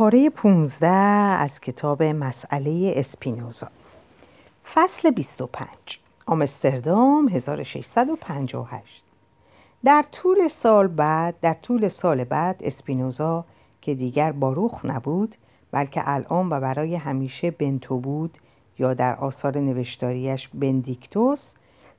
پاره 15 از کتاب مسئله اسپینوزا. فصل 25 آمستردام 1658 در طول سال بعد در طول سال بعد اسپینوزا که دیگر باروخ نبود بلکه الان و برای همیشه بنتو بود یا در آثار نوشتاریش بندیکتوس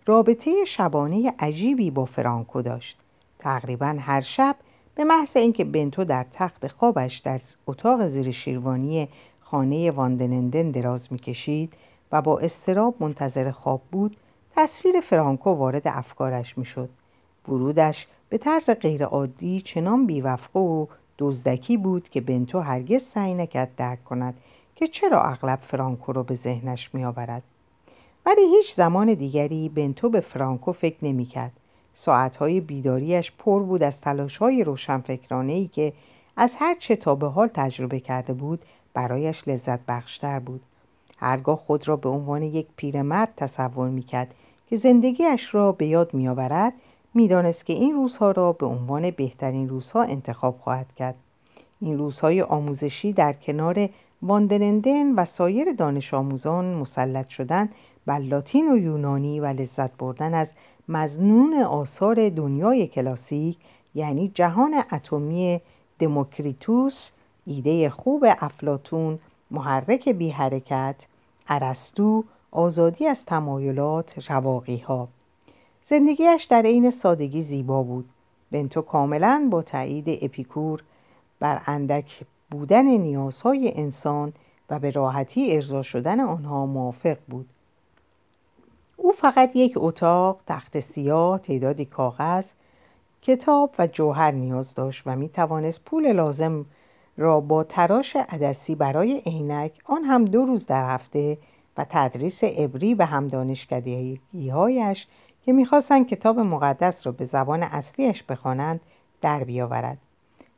رابطه شبانه عجیبی با فرانکو داشت. تقریبا هر شب به محض اینکه بنتو در تخت خوابش در اتاق زیر شیروانی خانه واندنندن دراز می‌کشید و با استراب منتظر خواب بود تصویر فرانکو وارد افکارش می‌شد. ورودش به طرز غیرعادی چنان بیوفقه و دزدکی بود که بنتو هرگز سعی نکرد درک کند که چرا اغلب فرانکو را به ذهنش میآورد. ولی هیچ زمان دیگری بنتو به فرانکو فکر نمی‌کرد. ساعتهای بیداریش پر بود از تلاشهای روشنفکرانه ای که از هر چه تا به حال تجربه کرده بود برایش لذت بخشتر بود. هرگاه خود را به عنوان یک پیرمرد تصور می‌کرد که زندگیش را به یاد میآورد می‌دانست که این روزها را به عنوان بهترین روزها انتخاب خواهد کرد. این روزهای آموزشی در کنار واندنندن و سایر دانش آموزان مسلط شدن بر لاتین و یونانی و لذت بردن از مزنون آثار دنیای کلاسیک یعنی جهان اتمی دموکریتوس ایده خوب افلاتون محرک بی حرکت ارستو آزادی از تمایلات رواقی ها زندگیش در عین سادگی زیبا بود. بنتو کاملا با تایید اپیکور بر اندک بودن نیازهای انسان و به راحتی ارضا شدن آنها موافق بود. او فقط یک اتاق تخت سیاه تعدادی کاغذ کتاب و جوهر نیاز داشت و می توانست پول لازم را با تراش عدسی برای عینک آن هم دو روز در هفته و تدریس عبری به هم هایش که می‌خواستند کتاب مقدس را به زبان اصلیش بخوانند در بیاورد.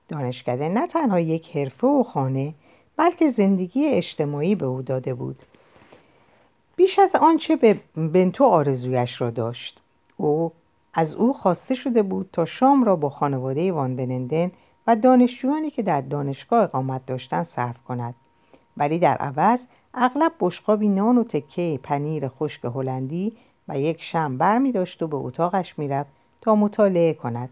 دانشکده نه تنها یک حرفه و خانه بلکه زندگی اجتماعی به او داده بود. بیش از آنچه به بنتو آرزویش را داشت. او از او خواسته شده بود تا شام را با خانواده واندنندن و دانشجویانی که در دانشگاه اقامت داشتند صرف کند. ولی در عوض اغلب بشقابی نان و تکه پنیر خشک هلندی و یک شم بر می داشت و به اتاقش می‌رفت تا مطالعه کند.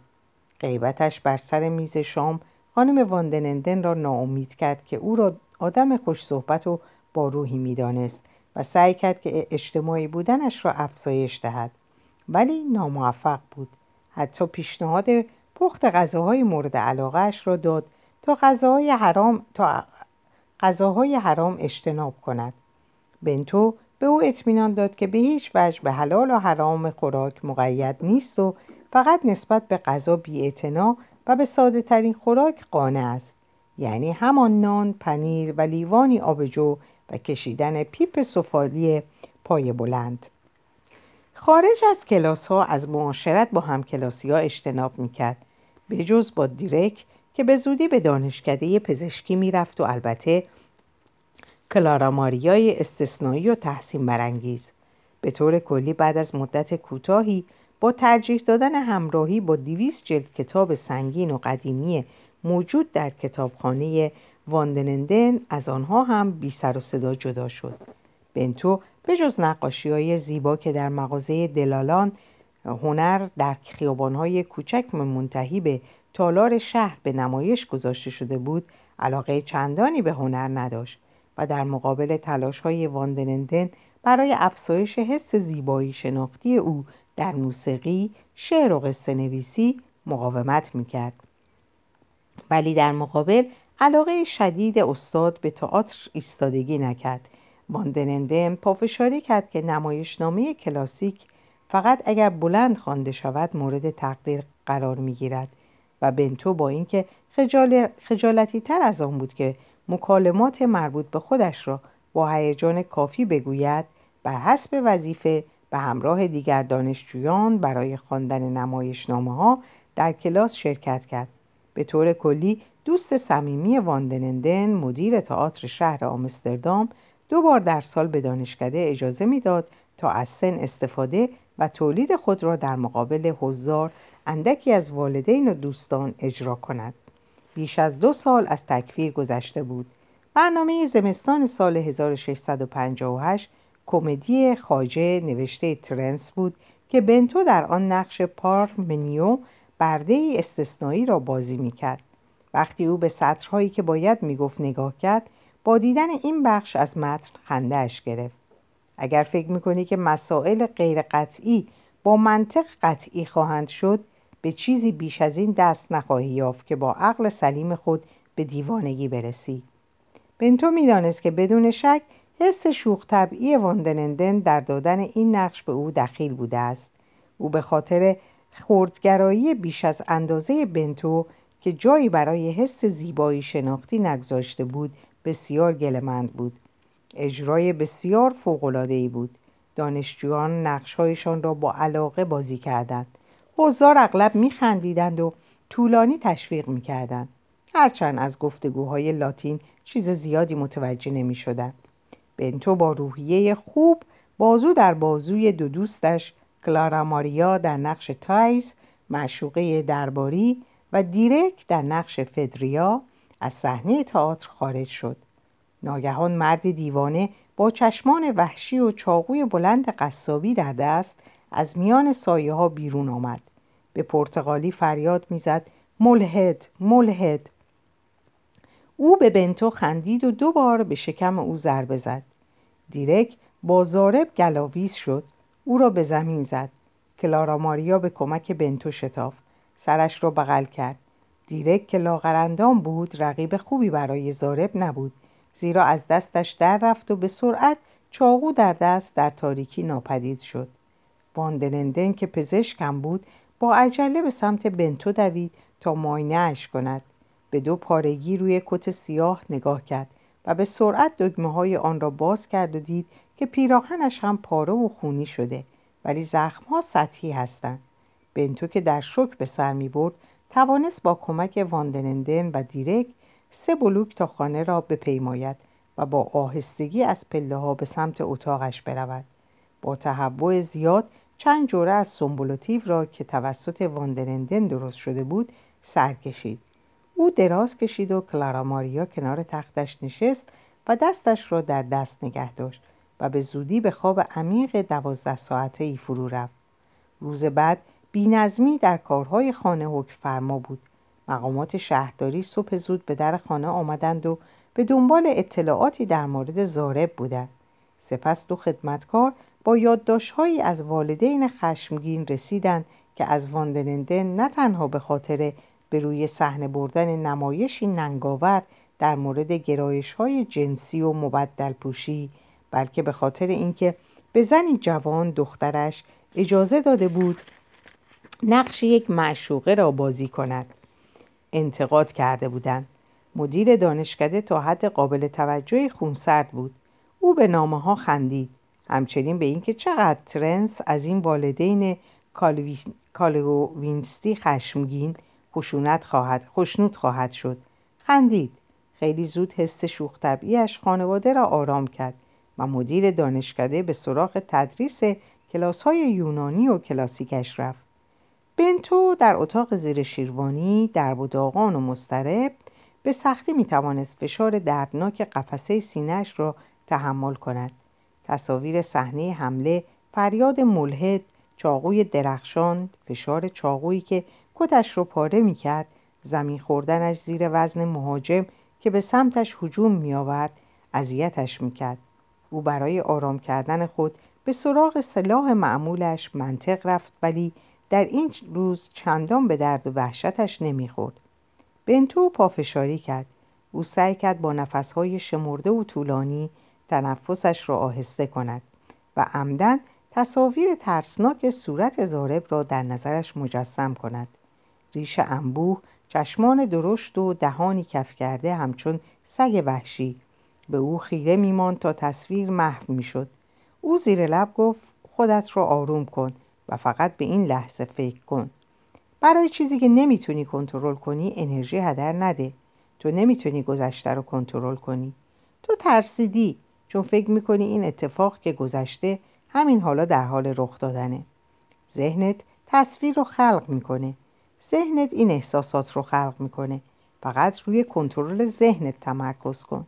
غیبتش بر سر میز شام خانم واندنندن را ناامید کرد که او را آدم خوش صحبت و با روحی می‌دانست. و سعی کرد که اجتماعی بودنش را افزایش دهد. ولی ناموفق بود. حتی پیشنهاد پخت غذاهای مورد علاقهش را داد تا غذاهای حرام تا غذاهای حرام اجتناب کند. بنتو به او اطمینان داد که به هیچ وجه به حلال و حرام خوراک مقید نیست و فقط نسبت به غذا بیاعتنا و به ساده ترین خوراک قانع است. یعنی همان نان، پنیر و لیوانی آبجو و کشیدن پیپ سفالی پای بلند. خارج از کلاس ها از معاشرت با همکلاسی ها اجتناب می‌کرد. به جز با دیرک که به زودی به دانشکده پزشکی می‌رفت و البته کلارا ماریای استثنایی و تحسین برانگیز. به طور کلی بعد از مدت کوتاهی با ترجیح دادن همراهی با دیویس جلد کتاب سنگین و قدیمی موجود در کتابخانه واندنندن از آنها هم بی سر و صدا جدا شد بنتو به جز نقاشی های زیبا که در مغازه دلالان هنر در خیابانهای کوچک منتهی به تالار شهر به نمایش گذاشته شده بود علاقه چندانی به هنر نداشت و در مقابل تلاش های واندنندن برای افزایش حس زیبایی شناختی او در موسیقی، شعر و قصه نویسی مقاومت می‌کرد. ولی در مقابل علاقه شدید استاد به تئاتر ایستادگی نکرد. واندنندن پافشاری کرد که نمایشنامه کلاسیک فقط اگر بلند خوانده شود مورد تقدیر قرار می‌گیرد و بنتو با اینکه خجال... خجالتی تر از آن بود که مکالمات مربوط به خودش را با هیجان کافی بگوید بر حسب وظیفه به همراه دیگر دانشجویان برای خواندن نمایشنامه ها در کلاس شرکت کرد. به طور کلی دوست صمیمی واندنندن مدیر تئاتر شهر آمستردام دو بار در سال به دانشکده اجازه می‌داد تا از سن استفاده و تولید خود را در مقابل حضار اندکی از والدین و دوستان اجرا کند. بیش از دو سال از تکفیر گذشته بود. برنامه زمستان سال 1658 کمدی خاجه نوشته ترنس بود که بنتو در آن نقش پارمنیو برده ای استثنایی را بازی می‌کرد. وقتی او به سطرهایی که باید می‌گفت نگاه کرد با دیدن این بخش از متن خندهاش گرفت. اگر فکر می‌کنی که مسائل غیر قطعی با منطق قطعی خواهند شد به چیزی بیش از این دست نخواهی یافت که با عقل سلیم خود به دیوانگی برسی. بنتو می‌دانست که بدون شک حس شوخ طبعی واندنندن در دادن این نقش به او دخیل بوده است. او به خاطر خردگرایی بیش از اندازه بنتو که جایی برای حس زیبایی شناختی نگذاشته بود بسیار گلمند بود. اجرای بسیار فوق‌العاده‌ای بود. دانشجویان نقشهایشان را با علاقه بازی کردند. حضار اغلب میخندیدند و طولانی تشویق می‌کردند. هرچند از گفتگوهای لاتین چیز زیادی متوجه نمی‌شدند. بنتو با روحیه خوب بازو در بازوی دو دوستش کلارا ماریا در نقش تایز معشوقه درباری و دیرک در نقش فدریا از صحنه تئاتر خارج شد. ناگهان مرد دیوانه با چشمان وحشی و چاقوی بلند قصابی در دست از میان سایه ها بیرون آمد. به پرتغالی فریاد می‌زد ملحد ملحد. او به بنتو خندید و دو بار به شکم او ضربه زد. دیرک با زارب گلاویز شد. او را به زمین زد. کلارا ماریا به کمک بنتو شتاف سرش را بغل کرد. دیرک که لاغرندام بود رقیب خوبی برای زارب نبود. زیرا از دستش در رفت و به سرعت چاقو در دست در تاریکی ناپدید شد. واندنندن که پزشکم بود با عجله به سمت بنتو دوید تا اش کند. به دو پارگی روی کت سیاه نگاه کرد و به سرعت دگمه های آن را باز کرد و دید که پیراهنش هم پاره و خونی شده ولی زخمها سطحی هستند. بنتو که در شک به سر می برد توانست با کمک واندنندن و دیرک سه بلوک تا خانه را بپیماید و با آهستگی از پله ها به سمت اتاقش برود. با تهوع زیاد چند جوره از سمبولوتیو را که توسط واندنندن درست شده بود سر کشید. او دراز کشید و کلارا ماریا کنار تختش نشست و دستش را در دست نگه داشت و به زودی به خواب عمیق دوازده ساعته ای فرو رفت. روز بعد بینظمی در کارهای خانه حکم فرما بود. مقامات شهرداری صبح زود به در خانه آمدند و به دنبال اطلاعاتی در مورد زارب بودند. سپس دو خدمتکار با یادداشتهایی از والدین خشمگین رسیدند که از واندننده نه تنها به خاطر به روی صحنه بردن نمایشی ننگاور در مورد گرایش های جنسی و مبدل پوشی بلکه به خاطر اینکه به زنی جوان دخترش اجازه داده بود نقش یک معشوقه را بازی کند. انتقاد کرده بودند. مدیر دانشکده تا حد قابل توجه خونسرد بود. او به نامه ها خندید. همچنین به اینکه چقدر ترنس از این والدین کالوینستی خشمگین خشونت خواهد خشنود خواهد شد. خندید. خیلی زود حس شوخ طبعیش خانواده را آرام کرد و مدیر دانشکده به سراغ تدریس کلاس های یونانی و کلاسیکش رفت. بنتو در اتاق زیر شیروانی در و داغان و مضطرب به سختی می توانست فشار دردناک قفسه سینهش را تحمل کند. تصاویر صحنه حمله فریاد ملحد چاقوی درخشان فشار چاقویی که کتش رو پاره می کرد زمین خوردنش زیر وزن مهاجم که به سمتش هجوم می آورد اذیتش می کرد او برای آرام کردن خود به سراغ سلاح معمولش منطق رفت ولی در این روز چندان به درد و وحشتش نمی‌خورد. بنتو پافشاری کرد. او سعی کرد با نفسهای شمرده و طولانی تنفسش را آهسته کند و عمدن تصاویر ترسناک صورت زارب را در نظرش مجسم کند. ریش انبوه چشمان درشت و دهانی کف کرده همچون سگ وحشی به او خیره میماند تا تصویر محو می‌شد. او زیر لب گفت خودت را آروم کن. و فقط به این لحظه فکر کن. برای چیزی که نمی‌تونی کنترل کنی انرژی هدر نده. تو نمی‌تونی گذشته رو کنترل کنی. تو ترسیدی چون فکر می‌کنی این اتفاق که گذشته همین حالا در حال رخ دادنه. ذهنت تصویر رو خلق می‌کنه. ذهنت این احساسات رو خلق می‌کنه. فقط روی کنترل ذهنت تمرکز کن.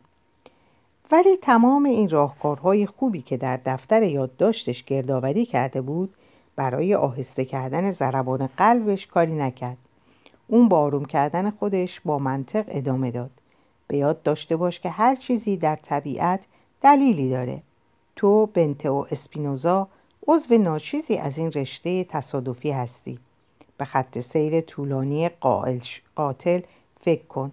ولی تمام این راهکارهای خوبی که در دفتر یادداشتش گردآوری کرده بود برای آهسته کردن ضربان قلبش کاری نکرد. اون با آروم کردن خودش با منطق ادامه داد. به یاد داشته باش که هر چیزی در طبیعت دلیلی داره. تو بنتو اسپینوزا عضو ناچیزی از این رشته تصادفی هستی. به خط سیر طولانی قاتل فکر کن.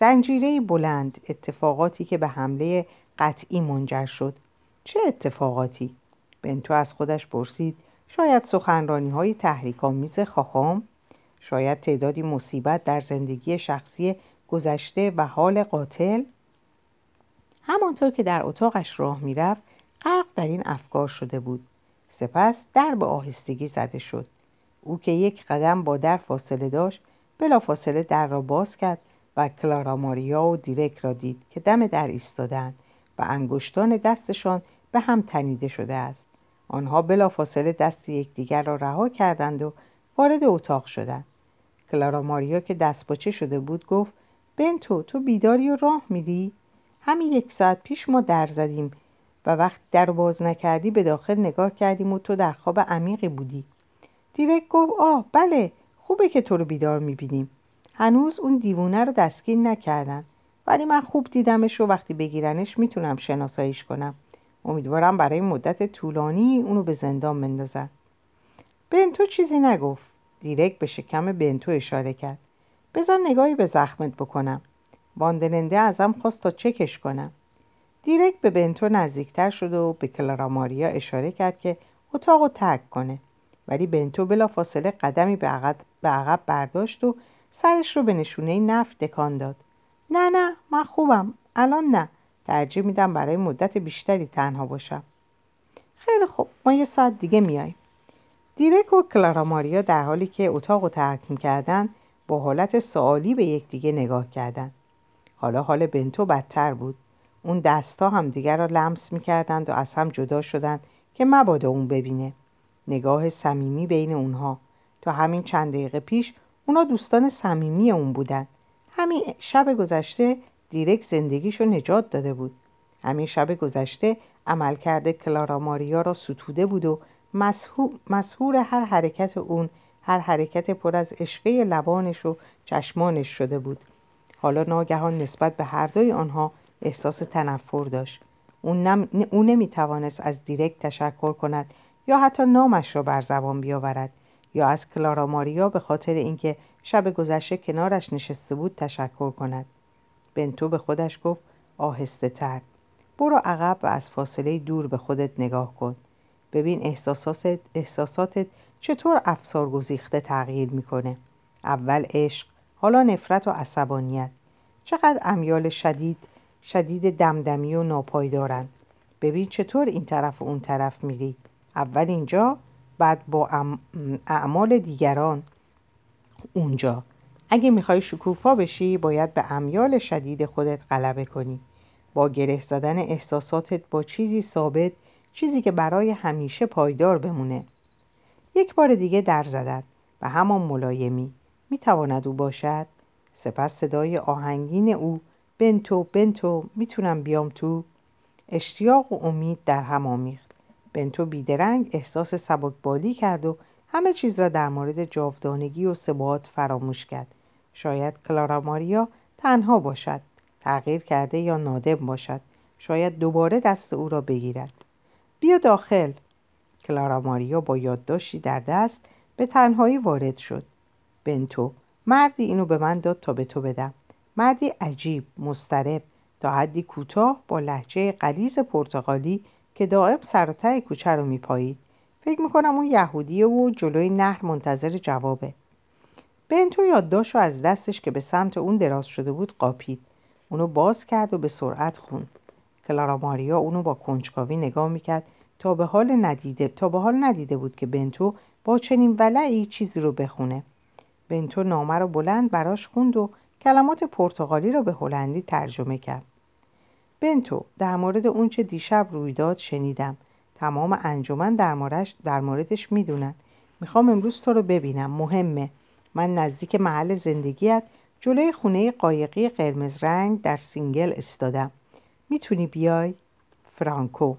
زنجیره بلند اتفاقاتی که به حمله قطعی منجر شد. چه اتفاقاتی؟ بنتو از خودش پرسید. شاید سخنرانی های تحریک آمیز خاخام شاید تعدادی مصیبت در زندگی شخصی گذشته و حال قاتل. همانطور که در اتاقش راه می‌رفت غرق در این افکار شده بود. سپس در به آهستگی زده شد. او که یک قدم با در فاصله داشت فاصله در را باز کرد و کلارا ماریا و دیرک را دید که دم در ایستادند و انگشتان دستشان به هم تنیده شده است. آنها بلافاصله دست یکدیگر را رها کردند و وارد اتاق شدند. کلارا ماریا که دستپاچه شده بود گفت بنتو تو بیداری و راه میری؟ همین یک ساعت پیش ما در زدیم و وقت در باز نکردی به داخل نگاه کردیم و تو در خواب عمیقی بودی. دیرک گفت آه بله خوبه که تو رو بیدار می‌بینیم. هنوز اون دیوونه رو دستگیر نکردن. ولی من خوب دیدمش و وقتی بگیرنش می‌تونم شناساییش کنم. امیدوارم برای مدت طولانی اونو به زندان بندازن. بنتو چیزی نگفت. دیرک به شکم بنتو اشاره کرد. بذار نگاهی به زخمت بکنم. باندننده ازم خواست تا چکش کنم. دیرک به بنتو نزدیکتر شد و به کلارا ماریا اشاره کرد که اتاق ترک کنه. ولی بنتو بلا فاصله قدمی به عقب, برداشت و سرش رو به نشونه نفت دکان داد. نه نه من خوبم. الان نه. ترجیح میدم برای مدت بیشتری تنها باشم. خیلی خوب ما یه ساعت دیگه میایم. دیرک و کلارا ماریا در حالی که اتاق رو ترک می‌کردن با حالت سوالی به یکدیگه نگاه کردند حالا حال بنتو بدتر بود. اون دستا هم دیگر را لمس می‌کردند و از هم جدا شدند که مبادا اون ببینه. نگاه صمیمی بین اونها. تا همین چند دقیقه پیش اونا دوستان صمیمی اون بودن. همین شب گذشته دیرک زندگیشو نجات داده بود. همین شب گذشته عملکرد کلارا ماریا را ستوده بود و مسهور هر حرکت اون هر حرکت پر از اشوه لبانش و چشمانش شده بود. حالا ناگهان نسبت به هر دوی آنها احساس تنفر داشت. اون, نم... او از دیرک تشکر کند یا حتی نامش را بر زبان بیاورد یا از کلارا ماریا به خاطر اینکه شب گذشته کنارش نشسته بود تشکر کند. بنتو به خودش گفت آهسته تر. برو عقب و از فاصله دور به خودت نگاه کن. ببین احساساتت, احساساتت چطور افسار گزیخته تغییر می‌کنه. اول عشق حالا نفرت و عصبانیت. چقدر امیال شدید شدید دمدمی و ناپایدارند ببین چطور این طرف و اون طرف میری. اول اینجا بعد با اعمال دیگران. اونجا. اگه می‌خوای شکوفا بشی باید به امیال شدید خودت غلبه کنی. با گره زدن احساساتت با چیزی ثابت چیزی که برای همیشه پایدار بمونه. یک بار دیگه در زدن و همان ملایمی. می‌تواند او باشد؟ سپس صدای آهنگین او. بنتو بنتو می‌تونم بیام تو؟ اشتیاق و امید در هم آمیخت. بنتو بیدرنگ احساس سبکبالی کرد و همه چیز را در مورد جاودانگی و ثبات فراموش کرد. شاید کلارا ماریا تنها باشد تغییر کرده یا نادم باشد. شاید دوباره دست او را بگیرد. بیا داخل. کلارا ماریا با یادداشتی در دست به تنهایی وارد شد. بنتو مردی اینو به من داد تا به تو بدم. مردی عجیب مسترب تا حدی کوتاه با لحجه قلیز پرتغالی که دائم سر و کوچه رو میپایید. فکر می‌کنم اون یهودیه و جلوی نهر منتظر جوابه. بنتو یادداشت رو از دستش که به سمت اون دراز شده بود قاپید. اونو باز کرد و به سرعت خوند. کلارا ماریا اونو با کنجکاوی نگاه می‌کرد تا به حال ندیده تا به حال ندیده بود که بنتو با چنین ولعی چیزی رو بخونه. بنتو نامه رو بلند براش خوند و کلمات پرتغالی رو به هلندی ترجمه کرد. بنتو در مورد اونچه دیشب روی داد شنیدم. تمام انجمن در در موردش می‌دونن. می‌خوام امروز تو رو ببینم. مهمه. من نزدیک محل زندگیت جلوی خونه قایقی قرمز رنگ در سینگل ایستادم. می‌تونی بیای؟ فرانکو.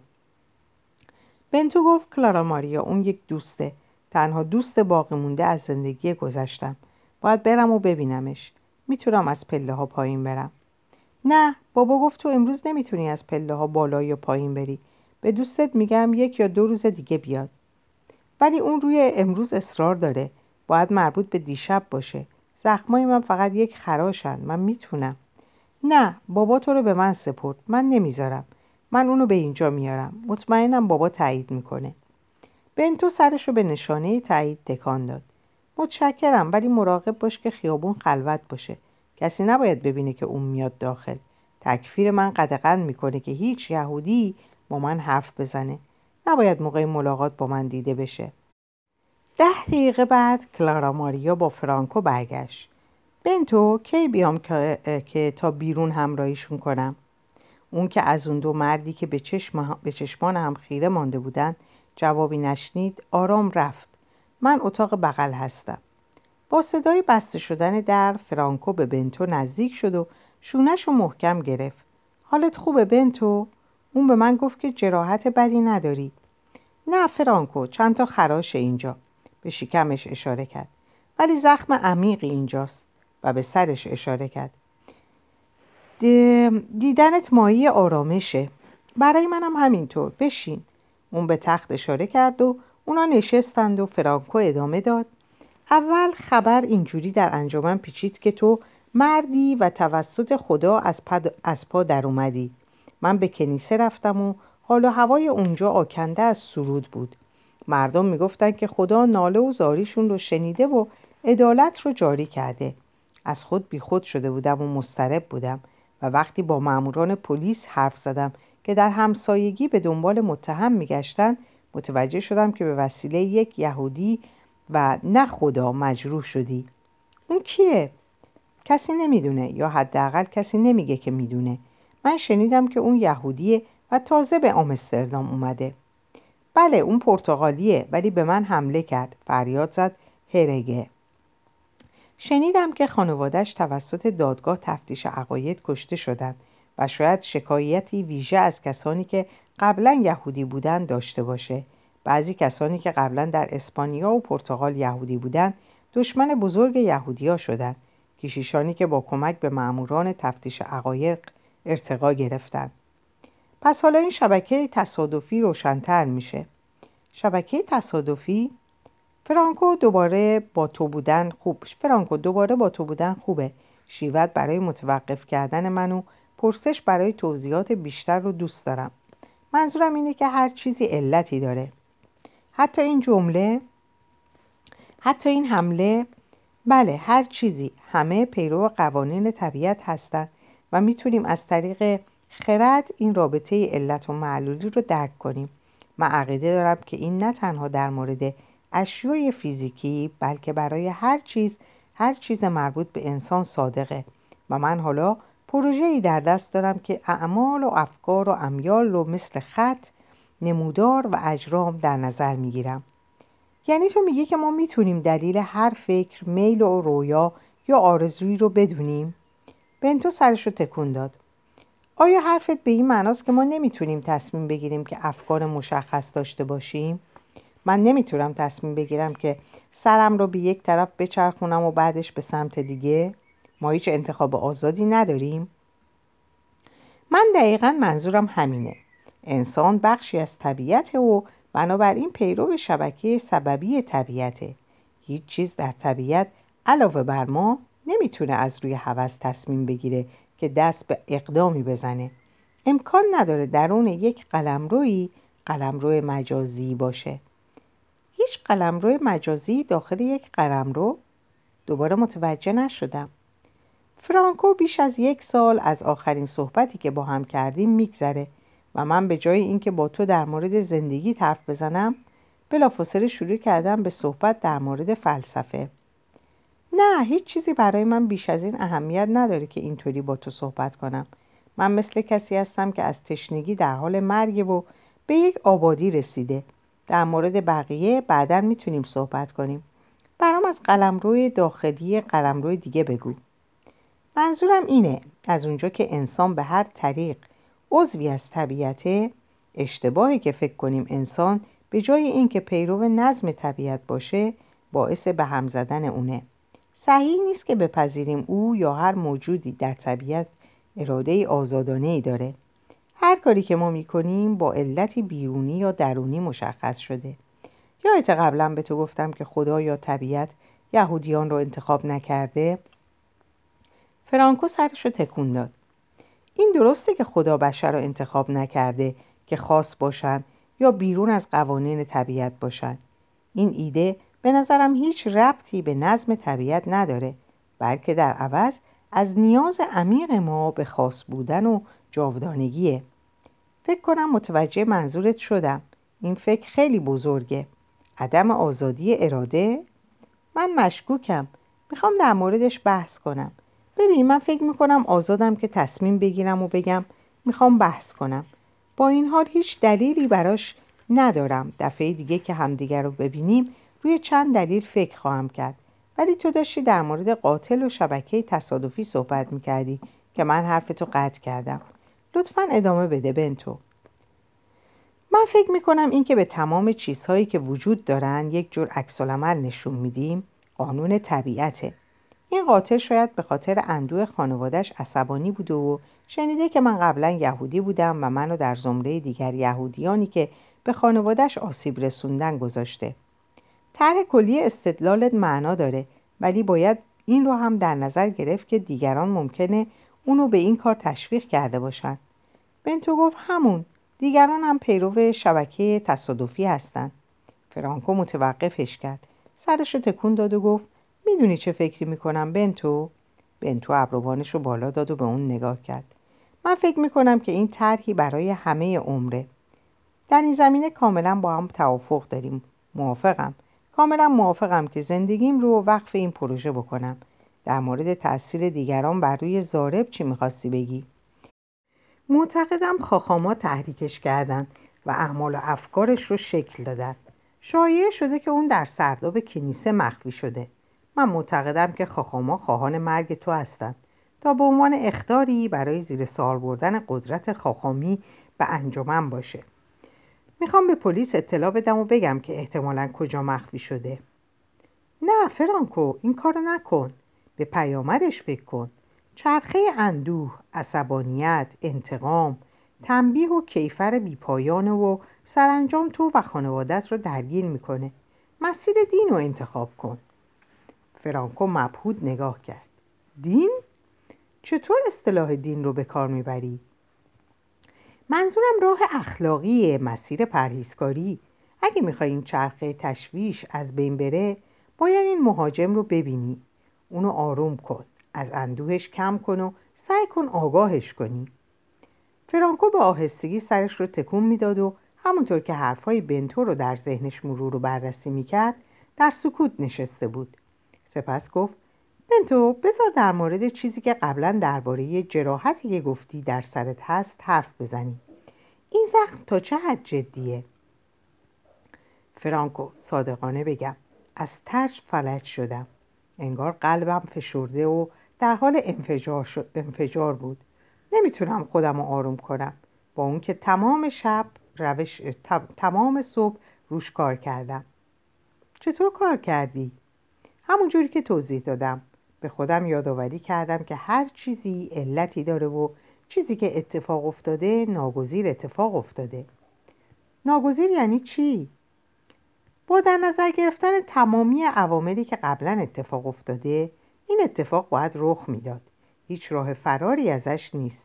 بنتو گفت کلارا ماریا اون یک دوسته. تنها دوست باقی مونده از زندگی گذشتم. باید برم و ببینمش. می‌تونم از پله ها پایین برم. نه بابا گفت تو امروز نمی‌تونی از پله ها بالا یا پایین بری. به دوستت میگم یک یا دو روز دیگه بیاد. ولی اون روی امروز اصرار داره. باید مربوط به دیشب باشه. زخمای من فقط یک خراشن. من می‌تونم. نه بابا تو رو به من سپرد. من نمی‌ذارم. من اونو به اینجا میارم. مطمئنم بابا تایید می‌کنه. بنتو سرش رو به نشانه تایید تکان داد. متشکرم ولی مراقب باش که خیابون خلوت باشه. کسی نباید ببینه که اون میاد داخل. تکفیر من قدقن می‌کنه که هیچ یهودی با من حرف بزنه. نباید موقع ملاقات با من دیده بشه. ده دقیقه بعد کلارا ماریا با فرانکو برگشت. بنتو کی بیام که, که تا بیرون همراهیشون کنم؟ اون که از اون دو مردی که به, چشم به چشمان هم خیره مانده بودن جوابی نشنید آرام رفت. من اتاق بغل هستم. با صدای بسته شدن در فرانکو به بنتو نزدیک شد و شونش رو محکم گرفت. حالت خوبه بنتو؟ اون به من گفت که جراحت بدی نداری. نه فرانکو چند تا خراش اینجا. به شکمش اشاره کرد. ولی زخم عمیقی اینجاست و به سرش اشاره کرد. دیدنت مایی آرامشه. برای منم همینطور. بشین. اون به تخت اشاره کرد و اونا نشستند و فرانکو ادامه داد. اول خبر اینجوری در انجامن پیچید که تو مردی و توسط خدا از, از پا در اومدی. من به کنیسه رفتم و حالا هوای اونجا آکنده از سرود بود. مردم می‌گفتن که خدا ناله و زاریشون رو شنیده و عدالت رو جاری کرده. از خود بیخود شده بودم و مسترب بودم و وقتی با ماموران پلیس حرف زدم که در همسایگی به دنبال متهم میگشتن متوجه شدم که به وسیله یک یهودی و نه خدا مجروح شدی. اون کیه؟ کسی نمی‌دونه یا حداقل کسی نمیگه که می‌دونه. من شنیدم که اون یهودیه و تازه به آمستردام اومده. بله اون پرتغالیه ولی به من حمله کرد. فریاد زد هرگه. شنیدم که خانوادش توسط دادگاه تفتیش عقاید کشته شدند و شاید شکایتی ویژه از کسانی که قبلا یهودی بودند داشته باشه. بعضی کسانی که قبلا در اسپانیا و پرتغال یهودی بودند دشمن بزرگ یهودیا شدند. کشیشانی که با کمک به ماموران تفتیش عقایق ارتقا گرفتند. پس حالا این شبکه تصادفی روشنتر میشه. شبکه تصادفی فرانکو دوباره با تو بودن خوب فرانکو دوباره با تو بودن خوبه. شیوت برای متوقف کردن منو پرسش برای توضیحات بیشتر رو دوست دارم. منظورم اینه که هر چیزی علتی داره. حتی این جمله حتی این حمله بله هر چیزی همه پیرو قوانین طبیعت هستند و می‌تونیم از طریق خرد این رابطه علت و معلولی رو درک کنیم. من عقیده دارم که این نه تنها در مورد اشیای فیزیکی بلکه برای هر چیز هر چیز مربوط به انسان صادقه. و من حالا ای در دست دارم که اعمال و افکار و امیال رو مثل خط نمودار و اجرام در نظر می‌گیرم. یعنی تو میگی که ما می‌تونیم دلیل هر فکر میل و رویا یا آرزویی رو بدونیم؟ بنتو سرش رو تکون داد. آیا حرفت به این معناست که ما نمی‌تونیم تصمیم بگیریم که افکار مشخص داشته باشیم؟ من نمی‌تونم تصمیم بگیرم که سرم رو به یک طرف بچرخونم و بعدش به سمت دیگه. ما هیچ انتخاب آزادی نداریم. من دقیقا منظورم همینه. انسان بخشی از طبیعت و بنابراین پیرو شبکه سببی طبیعته. هیچ چیز در طبیعت علاوه بر ما نمی‌تونه از روی هوس تصمیم بگیره که دست به اقدامی بزنه. امکان نداره درون یک قلمروی قلمرو مجازی باشه. هیچ قلمرو مجازی داخل یک قلمرو دوباره متوجه نشدم. فرانکو بیش از یک سال از آخرین صحبتی که با هم کردیم میگذره و من به جای اینکه با تو در مورد زندگی حرف بزنم بلافاصله شروع کردم به صحبت در مورد فلسفه. نه هیچ چیزی برای من بیش از این اهمیت نداره که اینطوری با تو صحبت کنم. من مثل کسی هستم که از تشنگی در حال مرگ و به یک آبادی رسیده. در مورد بقیه بعدا می‌تونیم صحبت کنیم. برام از قلمروی داخلی قلمروی دیگه بگو. منظورم اینه از اونجا که انسان به هر طریق عضوی از طبیعته اشتباهی که فکر کنیم انسان به جای اینکه پیرو نظم طبیعت باشه باعث به هم زدن اونه. صحیح نیست که بپذیریم او یا هر موجودی در طبیعت اراده آزادانه ای داره. هر کاری که ما می‌کنیم با علتی بیرونی یا درونی مشخص شده. یادت قبلا به تو گفتم که خدا یا طبیعت یهودیان رو انتخاب نکرده. فرانکو سرش رو تکون داد. این درسته که خدا بشر رو انتخاب نکرده که خاص باشند یا بیرون از قوانین طبیعت باشند این ایده به نظرم هیچ ربطی به نظم طبیعت نداره بلکه در عوض از نیاز عمیق ما به خاص بودن و جاودانگیه. فکر کنم متوجه منظورت شدم. این فکر خیلی بزرگه. عدم آزادی اراده؟ من مشکوکم. می‌خوام در موردش بحث کنم. ببین من فکر می‌کنم آزادم که تصمیم بگیرم و بگم می‌خوام بحث کنم. با این حال هیچ دلیلی براش ندارم. دفعه دیگه که همدیگر رو ببینیم روی چند دلیل فکر خواهم کرد. ولی تو داشتی در مورد قاتل و شبکه تصادفی صحبت می‌کردی که من حرفتو قطع کردم. لطفا ادامه بده بنتو. من فکر می‌کنم این که به تمام چیزهایی که وجود دارن یک جور عکس نشون میدیم قانون طبیعته. این قاتل شاید به خاطر اندوه خانوادش عصبانی بوده و شنیده که من قبلا یهودی بودم و منو در زمره دیگر یهودیانی که به خانوادش آسیب رسوندن گذاشته. طرح کلی استدلالت معنا داره ولی باید این رو هم در نظر گرفت که دیگران ممکنه اونو به این کار تشویق کرده باشند بنتو گفت همون دیگران هم پیرو شبکه تصادفی هستند فرانکو متوقفش کرد. سرش رو تکون داد و گفت می‌دونی چه فکری می‌کنم بنتو؟ بنتو ابروانش رو بالا داد و به اون نگاه کرد. من فکر می‌کنم که این طرحی برای همه عمره. در این زمینه کاملا با هم توافق داریم. موافقم. کاملا موافقم که زندگیم رو وقف این پروژه بکنم. در مورد تاثیر دیگران بر روی زارب چی می‌خواستی بگی؟ معتقدم خاخاما تحریکش کردن و اعمال و افکارش رو شکل دادن. شایعه شده که اون در سرداب کنیسه مخفی شده. من معتقدم که خاخاما خواهان مرگ تو هستند تا به عنوان اختاری برای زیر سال بردن قدرت خاخامی به انجمن باشه. می‌خوام به پلیس اطلاع بدم و بگم که احتمالا کجا مخفی شده. نه فرانکو این کارو نکن. به پیامدش فکر کن. چرخه اندوه، عصبانیت، انتقام، تنبیه و کیفر بیپایانه و سرانجام تو و خانوادت رو درگیر می‌کنه. مسیر دین رو انتخاب کن. فرانکو مبهود نگاه کرد. دین؟ چطور اصطلاح دین رو به کار می‌بری؟ منظورم راه اخلاقی مسیر پرهیزکاری. اگه میخوایی چرخه تشویش از بین بره باید این مهاجم رو ببینی. اونو آروم کن از اندوهش کم کن و سعی کن آگاهش کنی. فرانکو با آهستگی سرش رو تکون می‌داد و همونطور که حرفهای بنتو رو در ذهنش مرور و بررسی می‌کرد در سکوت نشسته بود. سپس گفت بنتو بذار در مورد چیزی که قبلا درباره جراحتی که گفتی در سرت هست حرف بزنی. این زخم تا چه حد جدیه؟ فرانکو صادقانه بگم از ترس فلج شدم. انگار قلبم فشرده و در حال انفجار, انفجار بود. نمی‌تونم خودم رو آروم کنم. با اون که تمام شب روش تمام صبح روش کار کردم. چطور کار کردی؟ همونجوری که توضیح دادم. به خودم یادآوری کردم که هر چیزی علتی داره و چیزی که اتفاق افتاده ناگزیر اتفاق افتاده. ناگزیر یعنی چی؟ با در نظر گرفتن تمامی عواملی که قبلا اتفاق افتاده این اتفاق باید رخ می‌داد. هیچ راه فراری ازش نیست.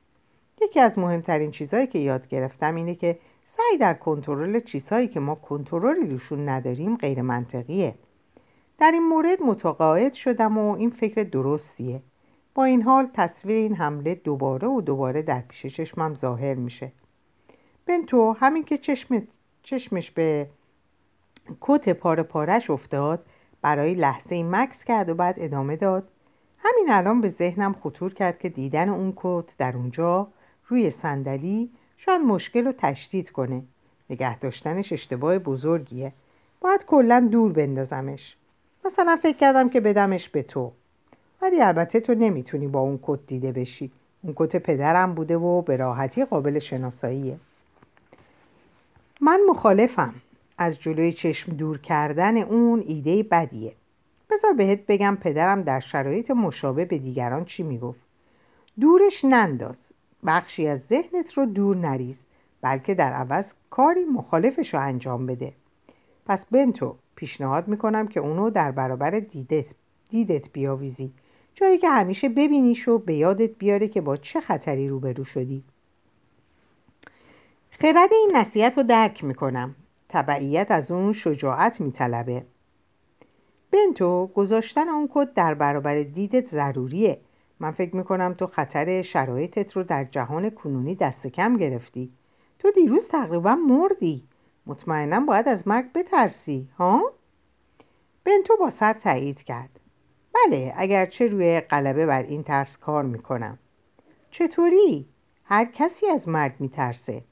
یکی از مهمترین چیزهایی که یاد گرفتم اینه که سعی در کنترل چیزهایی که ما کنترلی روشون نداریم غیر منطقیه در این مورد متقاعد شدم و این فکر درستیه. با این حال تصویر این حمله دوباره و دوباره در پیش چشمم ظاهر میشه. بنتو همین که چشمش به کت پاره پارش افتاد برای لحظه این مکس کرد و بعد ادامه داد. همین الان به ذهنم خطور کرد که دیدن اون کت در اونجا روی صندلی شاید مشکل رو تشدید کنه. نگه داشتنش اشتباه بزرگیه. باید کلا دور بندازمش. مثلا فکر کردم که بدمش به تو. ولی البته تو نمی‌تونی با اون کت دیده بشی. اون کت پدرم بوده و به راحتی قابل شناساییه. من مخالفم. از جلوی چشم دور کردن اون ایده بدیه. بذار بهت بگم پدرم در شرایط مشابه به دیگران چی می‌گفت. دورش ننداز. بخشی از ذهنت رو دور نریز. بلکه در عوض کاری مخالفش رو انجام بده. پس بنتو پیشنهاد می‌کنم که اونو در برابر دیدت, دیدت بیاویزی. جایی که همیشه ببینیش و به یادت بیاره که با چه خطری روبرو شدی. خرد این نصیحت رو درک می‌کنم. تبعیت از اون شجاعت میطلبه. بنتو گذاشتن اون کد در برابر دیدت ضروریه. من فکر می‌کنم تو خطر شرایطت رو در جهان کنونی دست کم گرفتی. تو دیروز تقریبا مردی. مطمئنا باید از مرگ بترسی ها؟ بنتو با سر تایید کرد بله اگرچه روی قلبه بر این ترس کار می‌کنم چطوری؟ هر کسی از مرگ میترسه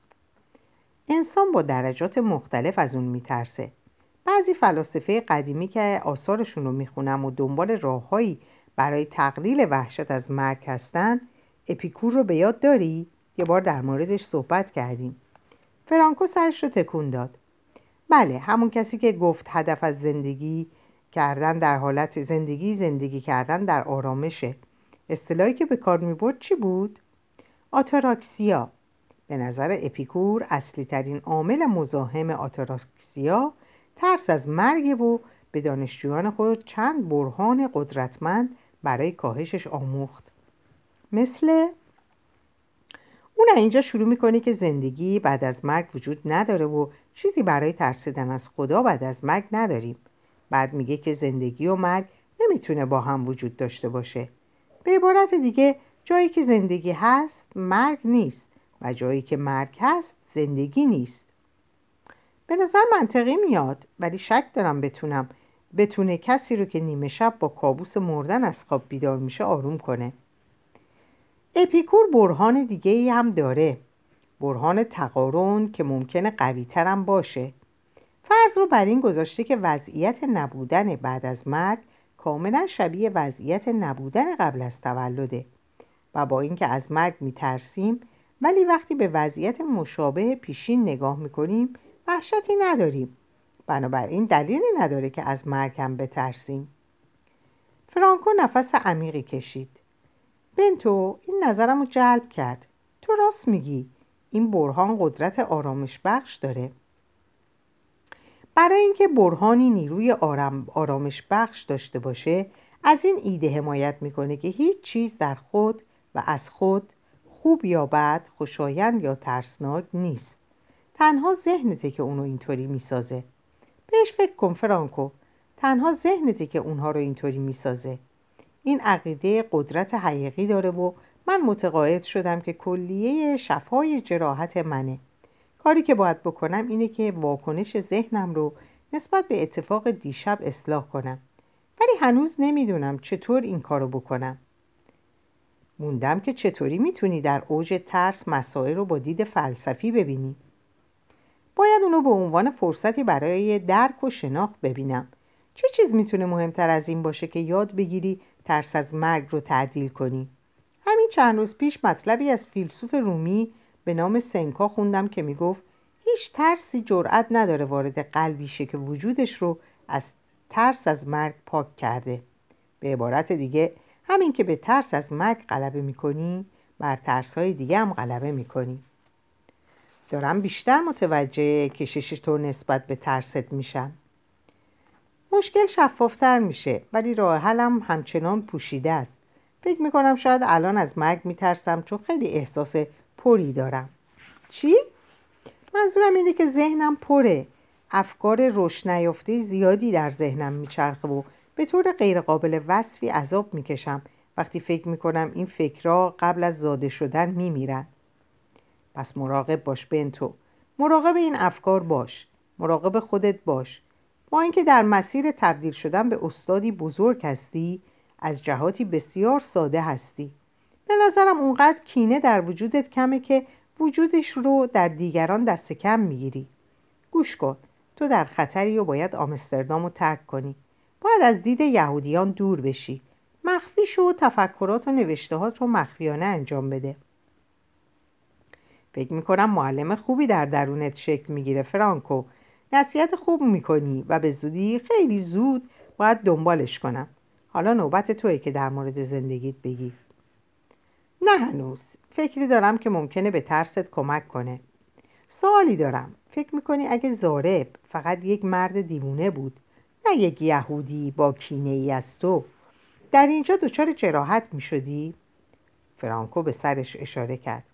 انسان با درجات مختلف از اون میترسه بعضی فلاسفه قدیمی که آثارشون رو می‌خونم و دنبال راههایی برای تقلیل وحشت از مرگ هستن اپیکور رو به یاد داری؟ یه بار در موردش صحبت کردیم فرانکو سرش رو تکون داد. بله همون کسی که گفت هدف از زندگی کردن در حالت زندگی زندگی کردن در آرامشه. اصطلاحی که به کار می‌برد چی بود؟ آتاراکسیا. به نظر اپیکور اصلی ترین عامل مزاحم آتاراکسیا ترس از مرگ و به دانشجویان خود چند برهان قدرتمند برای کاهشش آموخت. مثل اون اینجا شروع می‌کنه که زندگی بعد از مرگ وجود نداره و چیزی برای ترسیدن از خدا بعد از مرگ نداریم. بعد میگه که زندگی و مرگ نمی‌تونه با هم وجود داشته باشه. به عبارت دیگه جایی که زندگی هست مرگ نیست و جایی که مرگ هست زندگی نیست. به نظر منطقی میاد ولی شک دارم بتونم بتونه کسی رو که نیمه شب با کابوس مردن از خواب بیدار میشه آروم کنه. اپیکور برهان دیگه ای هم داره. برهان تقارن که ممکنه قوی ترم باشه. فرض رو بر این گذاشته که وضعیت نبودن بعد از مرگ کاملا شبیه وضعیت نبودن قبل از تولده و با اینکه از مرگ میترسیم ولی وقتی به وضعیت مشابه پیشین نگاه می‌کنیم وحشتی نداریم. بنابراین دلیلی نداره که از مرگم بترسیم. فرانکو نفس عمیقی کشید. بنتو این نظرم رو جلب کرد. تو راست میگی. این برهان قدرت آرامش بخش داره. برای اینکه برهانی نیروی آرام، آرامش بخش داشته باشه از این ایده حمایت می‌کنه که هیچ چیز در خود و از خود خوب یا بد خوشایند یا ترسناک نیست. تنها ذهنته که اونو اینطوری می‌سازه. بهش فکر کن فرانکو. تنها ذهنته که اونها رو اینطوری می‌سازه. این عقیده قدرت حقیقی داره و من متقاعد شدم که کلیه شفای جراحت منه. کاری که باید بکنم اینه که واکنش ذهنم رو نسبت به اتفاق دیشب اصلاح کنم. ولی هنوز نمی‌دونم چطور این کارو بکنم. موندم که چطوری می‌تونی در اوج ترس مسائل رو با دید فلسفی ببینی. باید اونو به عنوان فرصتی برای درک و شناخت ببینم. چه چیز می‌تونه مهمتر از این باشه که یاد بگیری ترس از مرگ رو تعدیل کنی. همین چند روز پیش مطلبی از فیلسوف رومی به نام سنکا خوندم که می‌گفت هیچ ترسی جرأت نداره وارد قلبی شه که وجودش رو از ترس از مرگ پاک کرده. به عبارت دیگه همین که به ترس از مرگ غلبه می‌کنی بر ترس های دیگه هم غلبه می‌کنی. دارم بیشتر متوجه کشش تو نسبت به ترست میشم. مشکل شفافتر میشه ولی راه حلم همچنان پوشیده است. فکر می‌کنم شاید الان از مرگ میترسم چون خیلی احساس پری دارم. چی؟ منظورم اینه که ذهنم پره. افکار رشد زیادی در ذهنم میچرخه و به طور غیرقابل وصفی عذاب می‌کشم. وقتی فکر می‌کنم این فکرها قبل از زاده شدن میمیرن. پس مراقب باش بنتو. مراقب این افکار باش. مراقب خودت باش. با اینکه در مسیر تبدیل شدن به استادی بزرگ هستی از جهاتی بسیار ساده هستی. به نظرم اونقدر کینه در وجودت کمه که وجودش رو در دیگران دست کم می‌گیری. گوش کن تو در خطری و باید آمستردام رو ترک کنی. باید از دید یهودیان دور بشی. مخفی شو تفکرات و نوشتهات رو مخفیانه انجام بده. فکر می‌کنم معلم خوبی در درونت شکل می‌گیره فرانکو. نصیحت خوب می‌کنی و به زودی خیلی زود باید دنبالش کنم. حالا نوبت توی که در مورد زندگیت بگی. نه هنوز. فکری دارم که ممکنه به ترست کمک کنه. سوالی دارم. فکر می‌کنی اگه زارب فقط یک مرد دیوونه بود نه یک یهودی با کینه ای از تو در اینجا دچار جراحت می‌شدی؟ فرانکو به سرش اشاره کرد.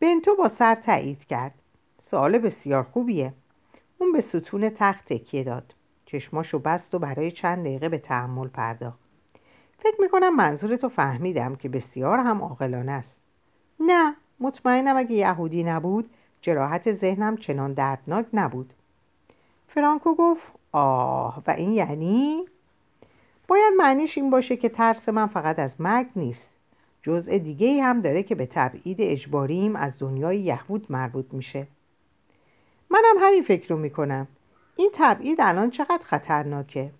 بنتو با سر تایید کرد. سوال بسیار خوبیه. اون به ستون تخت تکیه داد. چشماشو بست و برای چند دقیقه به تحمل پرداخت. فکر می‌کنم منظورتو فهمیدم که بسیار هم عاقلانه است. نه مطمئنم اگه یهودی نبود جراحت ذهنم چنان دردناک نبود. فرانکو گفت آه و این یعنی؟ باید معنیش این باشه که ترس من فقط از مرگ نیست. جزء دیگه ای هم داره که به تبعید اجباریم از دنیای یهود مربوط میشه. منم همین فکر رو می‌کنم. این تبعید الان چقدر خطرناکه؟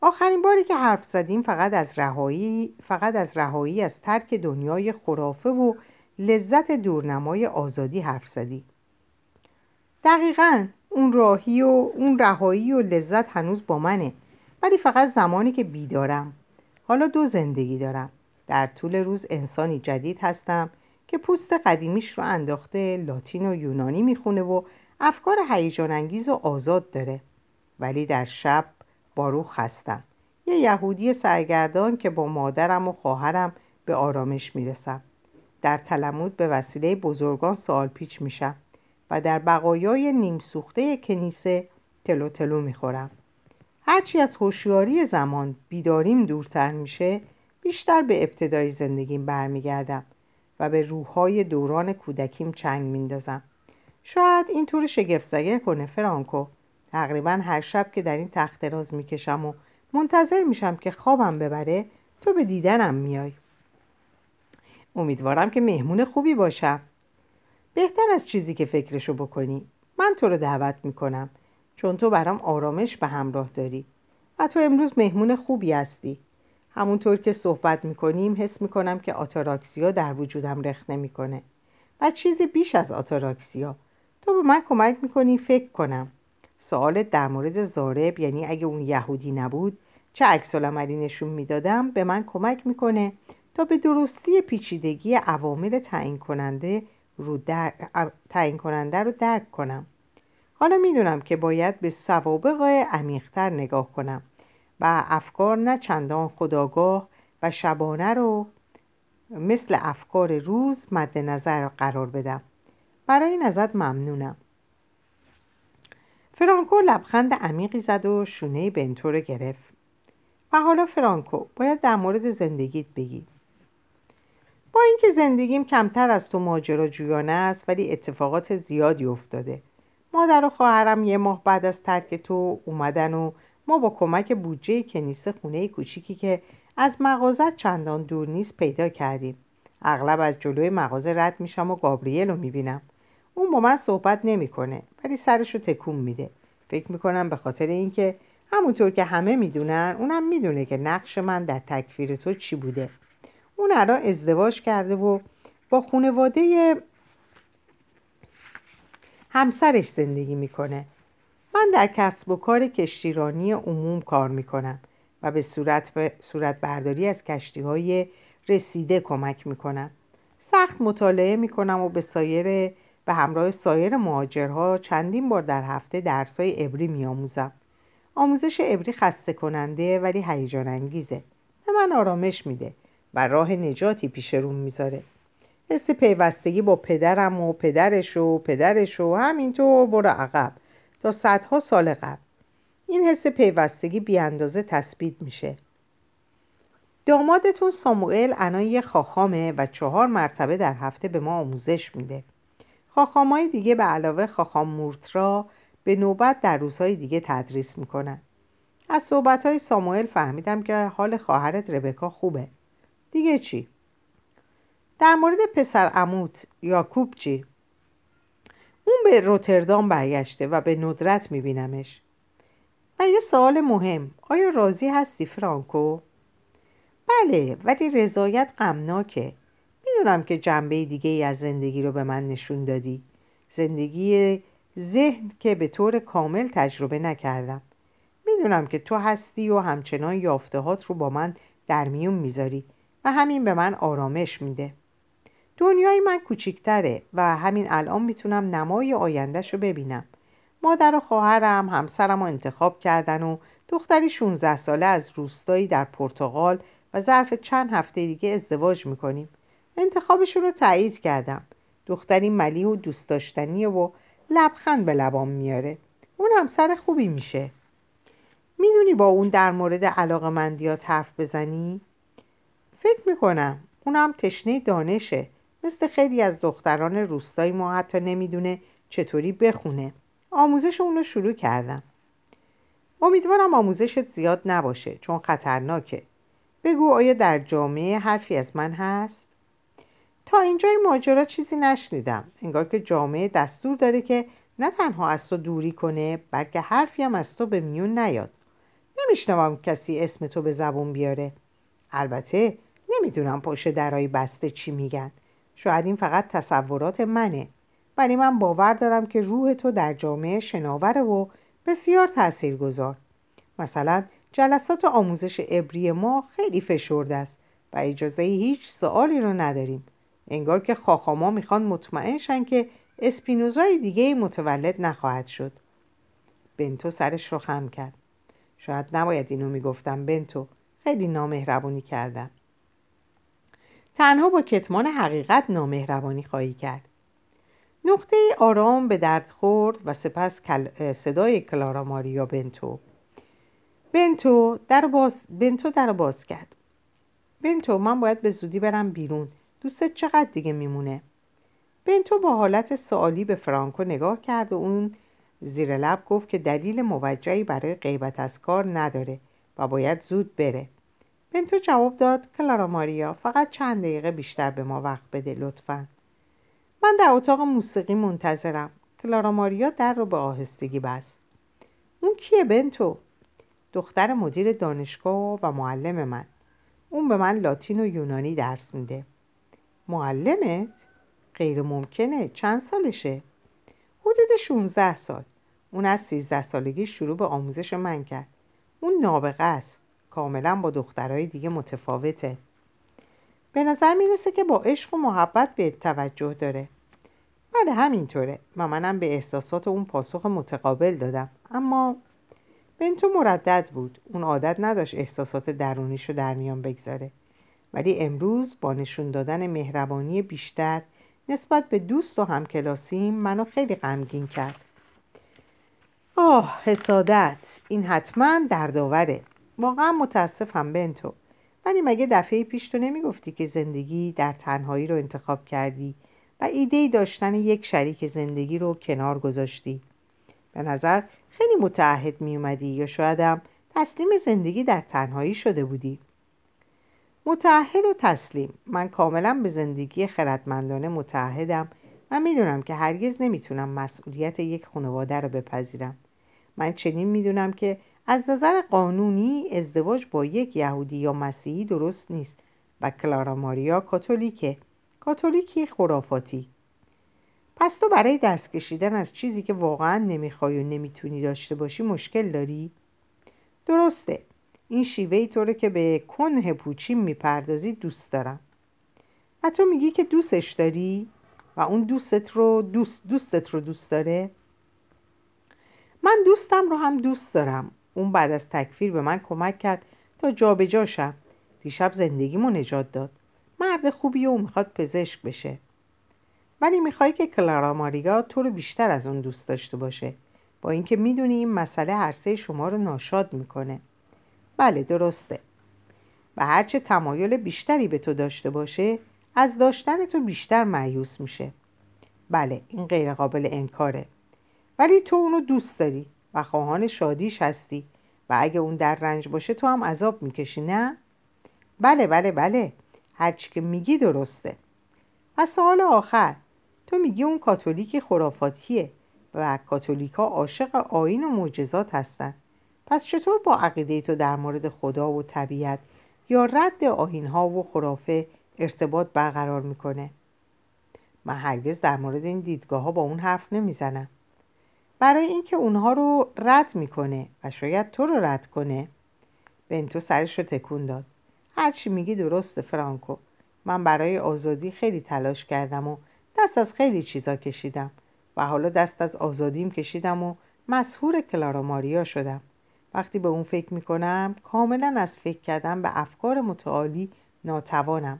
آخرین باری که حرف زدیم فقط از رهایی فقط از رهایی از ترک دنیای خرافه و لذت دورنمای آزادی حرف زدی. دقیقا اون راهی و اون رهایی و لذت هنوز با منه. ولی فقط زمانی که بیدارم. حالا دو زندگی دارم. در طول روز انسانی جدید هستم. که پوست قدیمیش رو انداخته لاتین و یونانی می‌خونه و افکار هیجان انگیز و آزاد داره. ولی در شب باروخ هستم یه یهودی سرگردان که با مادرم و خواهرم به آرامش می‌رسم. در تلمود به وسیله بزرگان سوال پیچ میشم و در بقایای نیم سوخته کنیسه تلو تلو می‌خورم. هرچی از هوشیاری زمان بیداریم دورتر میشه بیشتر به ابتدای زندگیم برمیگردم. و به روحهای دوران کودکیم چنگ میندازم. شاید این طور شگفت کنه فرانکو. تقریبا هر شب که در این تخت راز می‌کشم و منتظر میشم که خوابم ببره تو به دیدنم میای. امیدوارم که مهمون خوبی باشم. بهتر از چیزی که فکرشو بکنی. من تو رو دعوت می‌کنم. چون تو برام آرامش به همراه داری. و تو امروز مهمون خوبی هستی. همونطور که صحبت می‌کنیم حس می‌کنم که آتاراکسیا در وجودم رخ نمی‌کنه و چیزی بیش از آتاراکسیا. تو به من کمک می‌کنی؟ فکر کنم. سوالت در مورد زارب یعنی اگه اون یهودی نبود چه عکس نشون می‌دادم؟ به من کمک می‌کنه تا به درستی پیچیدگی عوامل تعیین کننده رو در... تعیین کننده رو درک کنم. حالا می‌دونم که باید به سوابق عمیقتر نگاه کنم. و افکار نه چندان خداگاه و شبانه رو مثل افکار روز مد نظر قرار بدم. برای ازت ممنونم. فرانکو لبخند عمیقی زد و شونه بنتو رو گرفت. و حالا فرانکو باید در مورد زندگیت بگی. با اینکه زندگیم کمتر از تو ماجراجویانه است ولی اتفاقات زیادی افتاده. مادر و خواهرم یه ماه بعد از ترک تو اومدن و ما با کمک بودجه کنیسه خونه کوچیکی که از مغازت چندان دور نیست پیدا کردیم. اغلب از جلوی مغازه رد میشم و گابریل رو می‌بینم. اون با من صحبت نمی‌کنه ولی سرش رو تکون میده. فکر می‌کنم به خاطر اینکه همونطور که همه می‌دونن اونم می‌دونه که نقش من در تکفیر تو چی بوده. اون الان ازدواج کرده و با خانواده همسرش زندگی می‌کنه. من در کسب و کار کشتیرانی عموم کار می‌کنم و به صورت, صورت برداری از کشتی های رسیده کمک می‌کنم. سخت مطالعه می‌کنم و به سایر به همراه سایر مهاجرها چندین بار در هفته درسای عبری میآموزم. آموزش عبری خسته کننده ولی هیجان انگیزه به من آرامش میده و راه نجاتی پیش روم می‌ذاره. حس پیوستگی با پدرم و پدرش و پدرش و همینطور برو عقب. تا صدها سال قبل. این حس پیوستگی بیاندازه تثبیت میشه. دامادتون ساموئل الان یه خاخامه و چهار مرتبه در هفته به ما آموزش میده. خاخامای دیگه به علاوه خاخام مورترا به نوبت در روزهای دیگه تدریس می‌کنن. از صحبت ساموئل فهمیدم که حال خواهرت ربکا خوبه. دیگه چی؟ در مورد پسر عموت یاکوب چی؟ اون به روتردام برگشته و به ندرت میبینمش. و یه سوال مهم. آیا راضی هستی فرانکو؟ بله ولی رضایت غمناکه. می‌دونم که جنبه دیگه ای از زندگی رو به من نشون دادی. زندگی ذهن که به طور کامل تجربه نکردم. می‌دونم که تو هستی و همچنان یافتهات رو با من در میون می‌ذاری و همین به من آرامش میده. دنیای من کوچیکتره و همین الان می‌تونم نمای آیندهش ببینم. مادر و خواهرم همسرم رو انتخاب کردن و دختری 16 ساله از روستایی در پرتغال و ظرف چند هفته دیگه ازدواج می‌کنیم. انتخابشون رو تایید کردم. دختری ملی و دوست داشتنی و لبخند به لبام میاره. اون همسر خوبی میشه. می‌دونی با اون در مورد علاقه حرف بزنی؟ فکر می‌کنم. اونم تشنه دانشه. مثل خیلی از دختران روستایی ما حتی نمی‌دونه چطوری بخونه. آموزش اونو شروع کردم. امیدوارم آموزشت زیاد نباشه چون خطرناکه. بگو آیا در جامعه حرفی از من هست؟ تا اینجای ماجرا چیزی نشنیدم. انگار که جامعه دستور داره که نه تنها از تو دوری کنه بلکه حرفی هم از تو به میون نیاد. نمیشنوم کسی اسم تو به زبون بیاره. البته نمی‌دونم پشت درای بسته چی میگن. شاید این فقط تصورات منه. ولی من باور دارم که روح تو در جامعه شناوره و بسیار تأثیر گذار مثلا جلسات آموزش ابری ما خیلی فشرده است و اجازه هیچ سوالی رو نداریم. انگار که خاخاما می‌خوان مطمئن شن که اسپینوزای دیگه متولد نخواهد شد. بنتو سرش رو خم کرد. شاید نباید اینو می‌گفتم بنتو. خیلی نامهربانی کردم. تنها با کتمان حقیقت نامهربانی خواهی کرد. نقطه آرام به درد خورد و سپس صدای کلارا ماریا بنتو. بنتو در باز بنتو در باز کرد. بنتو من باید به زودی برم بیرون. دوستت چقدر دیگه میمونه؟ بنتو با حالت سوالی به فرانکو نگاه کرد و اون زیر لب گفت که دلیل موجهی برای غیبت از کار نداره و باید زود بره. بنتو جواب داد کلارا ماریا فقط چند دقیقه بیشتر به ما وقت بده لطفا. من در اتاق موسیقی منتظرم کلارا ماریا در رو به آهستگی بست. اون کیه بنتو؟ دختر مدیر دانشگاه و معلم من. اون به من لاتین و یونانی درس میده. معلمت؟ غیر ممکنه. چند سالشه؟ حدود 16 سال. اون از 13 سالگی شروع به آموزش من کرد. اون نابغه است. کاملا با دخترهای دیگه متفاوته. به نظر می‌رسه که با عشق و محبت به توجه داره. بله همینطوره. و منم به احساسات اون پاسخ متقابل دادم. اما بنتو مردد بود. اون عادت نداشت احساسات درونیش رو در میان بگذاره. ولی امروز با نشون دادن مهربانی بیشتر نسبت به دوست و همکلاسیم منو خیلی غمگین کرد. آه حسادت. این حتما دردآوره. واقعا متاسفم بنتو. ولی مگه دفعه پیش تو نمی‌گفتی که زندگی در تنهایی رو انتخاب کردی و ایده داشتن یک شریک زندگی رو کنار گذاشتی؟ به نظر خیلی متعهد می اومدی یا شایدم تسلیم زندگی در تنهایی شده بودی؟ متعهد و تسلیم. من کاملا به زندگی خردمندانه متعهدم و می‌دونم که هرگز نمی‌تونم مسئولیت یک خانواده رو بپذیرم. من چنین می‌دونم که از نظر قانونی ازدواج با یک یهودی یا مسیحی درست نیست و کلارا ماریا کاتولیکه. کاتولیکی خرافاتی. پس تو برای دست کشیدن از چیزی که واقعا نمی‌خوای و نمی‌تونی داشته باشی مشکل داری؟ درسته. این شیوه ای طوره که به کنه پوچی می‌پردازی دوست دارم. و تو میگی که دوستش داری؟ و اون دوستت رو دوست دوستت رو دوست داره؟ من دوستم رو هم دوست دارم. اون بعد از تکفیر به من کمک کرد تا جابجا شم. دیشب زندگیمو نجات داد. مرد خوبی و می‌خواد پزشک بشه. ولی می‌خوای که کلارا ماریا تو رو بیشتر از اون دوست داشته باشه. با اینکه می‌دونی این مسئله هر شما رو ناشاد می‌کنه. بله درسته. و هرچه تمایل بیشتری به تو داشته باشه از داشتن تو بیشتر معیوس میشه. بله این غیر قابل انکاره. ولی تو اونو دوست داری. و خواهان شادیش هستی. و اگه اون در رنج باشه تو هم عذاب می‌کشی نه؟ بله بله بله. هرچی که میگی درسته. و سوال آخر. تو میگی اون کاتولیک خرافاتیه و کاتولیکا عاشق آین و معجزات هستن. پس چطور با عقیده تو در مورد خدا و طبیعت یا رد آین ها و خرافه ارتباط برقرار می‌کنه؟ من هرگز در مورد این دیدگاه ها با اون حرف نمی‌زنم. برای اینکه اونها رو رد می‌کنه و شاید تو رو رد کنه. بنتو سرش رو تکون داد. هرچی میگی درست فرانکو. من برای آزادی خیلی تلاش کردم و دست از خیلی چیزا کشیدم. و حالا دست از آزادیم کشیدم و مسهور کلارا ماریا شدم. وقتی به اون فکر می‌کنم کاملا از فکر کردم به افکار متعالی ناتوانم.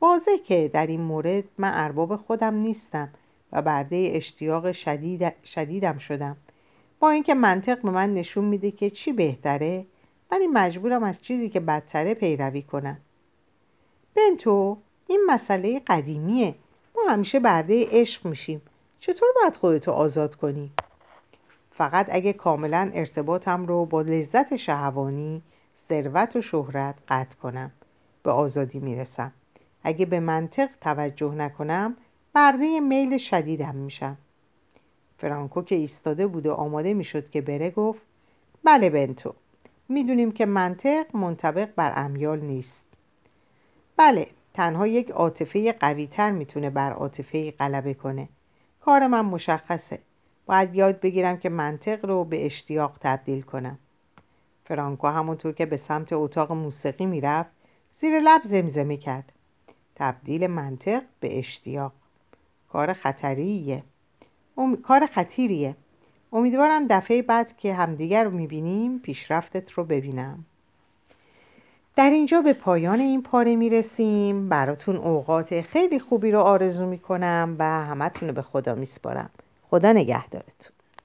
واضح که در این مورد من ارباب خودم نیستم. و برده اشتیاق شدید شدیدم شدم. با اینکه منطق به من نشون میده که چی بهتره ولی مجبورم از چیزی که بدتره پیروی کنم. بنتو این مسئله قدیمیه. ما همیشه برده عشق میشیم. چطور باید خودتو آزاد کنی؟ فقط اگه کاملا ارتباطم رو با لذت شهوانی ثروت و شهرت قطع کنم. به آزادی می‌رسم. اگه به منطق توجه نکنم برده میل شدیدم میشم. فرانکو که ایستاده بود و آماده می‌شد که بره گفت بله بنتو می‌دونیم که منطق منطبق بر امیال نیست. بله تنها یک عاطفه قویتر می‌تونه بر عاطفه غلبه کنه. کار من مشخصه. باید یاد بگیرم که منطق رو به اشتیاق تبدیل کنم. فرانکو همونطور که به سمت اتاق موسیقی می‌رفت زیر لب زمزمه کرد. تبدیل منطق به اشتیاق. کار خطریه. ام... کار خطیریه. امیدوارم دفعه بعد که همدیگر رو می‌بینیم پیشرفتت رو ببینم. در اینجا به پایان این پاره می‌رسیم. براتون اوقات خیلی خوبی رو آرزو می‌کنم و همتون رو به خدا میسپارم. خدا نگهدارتون.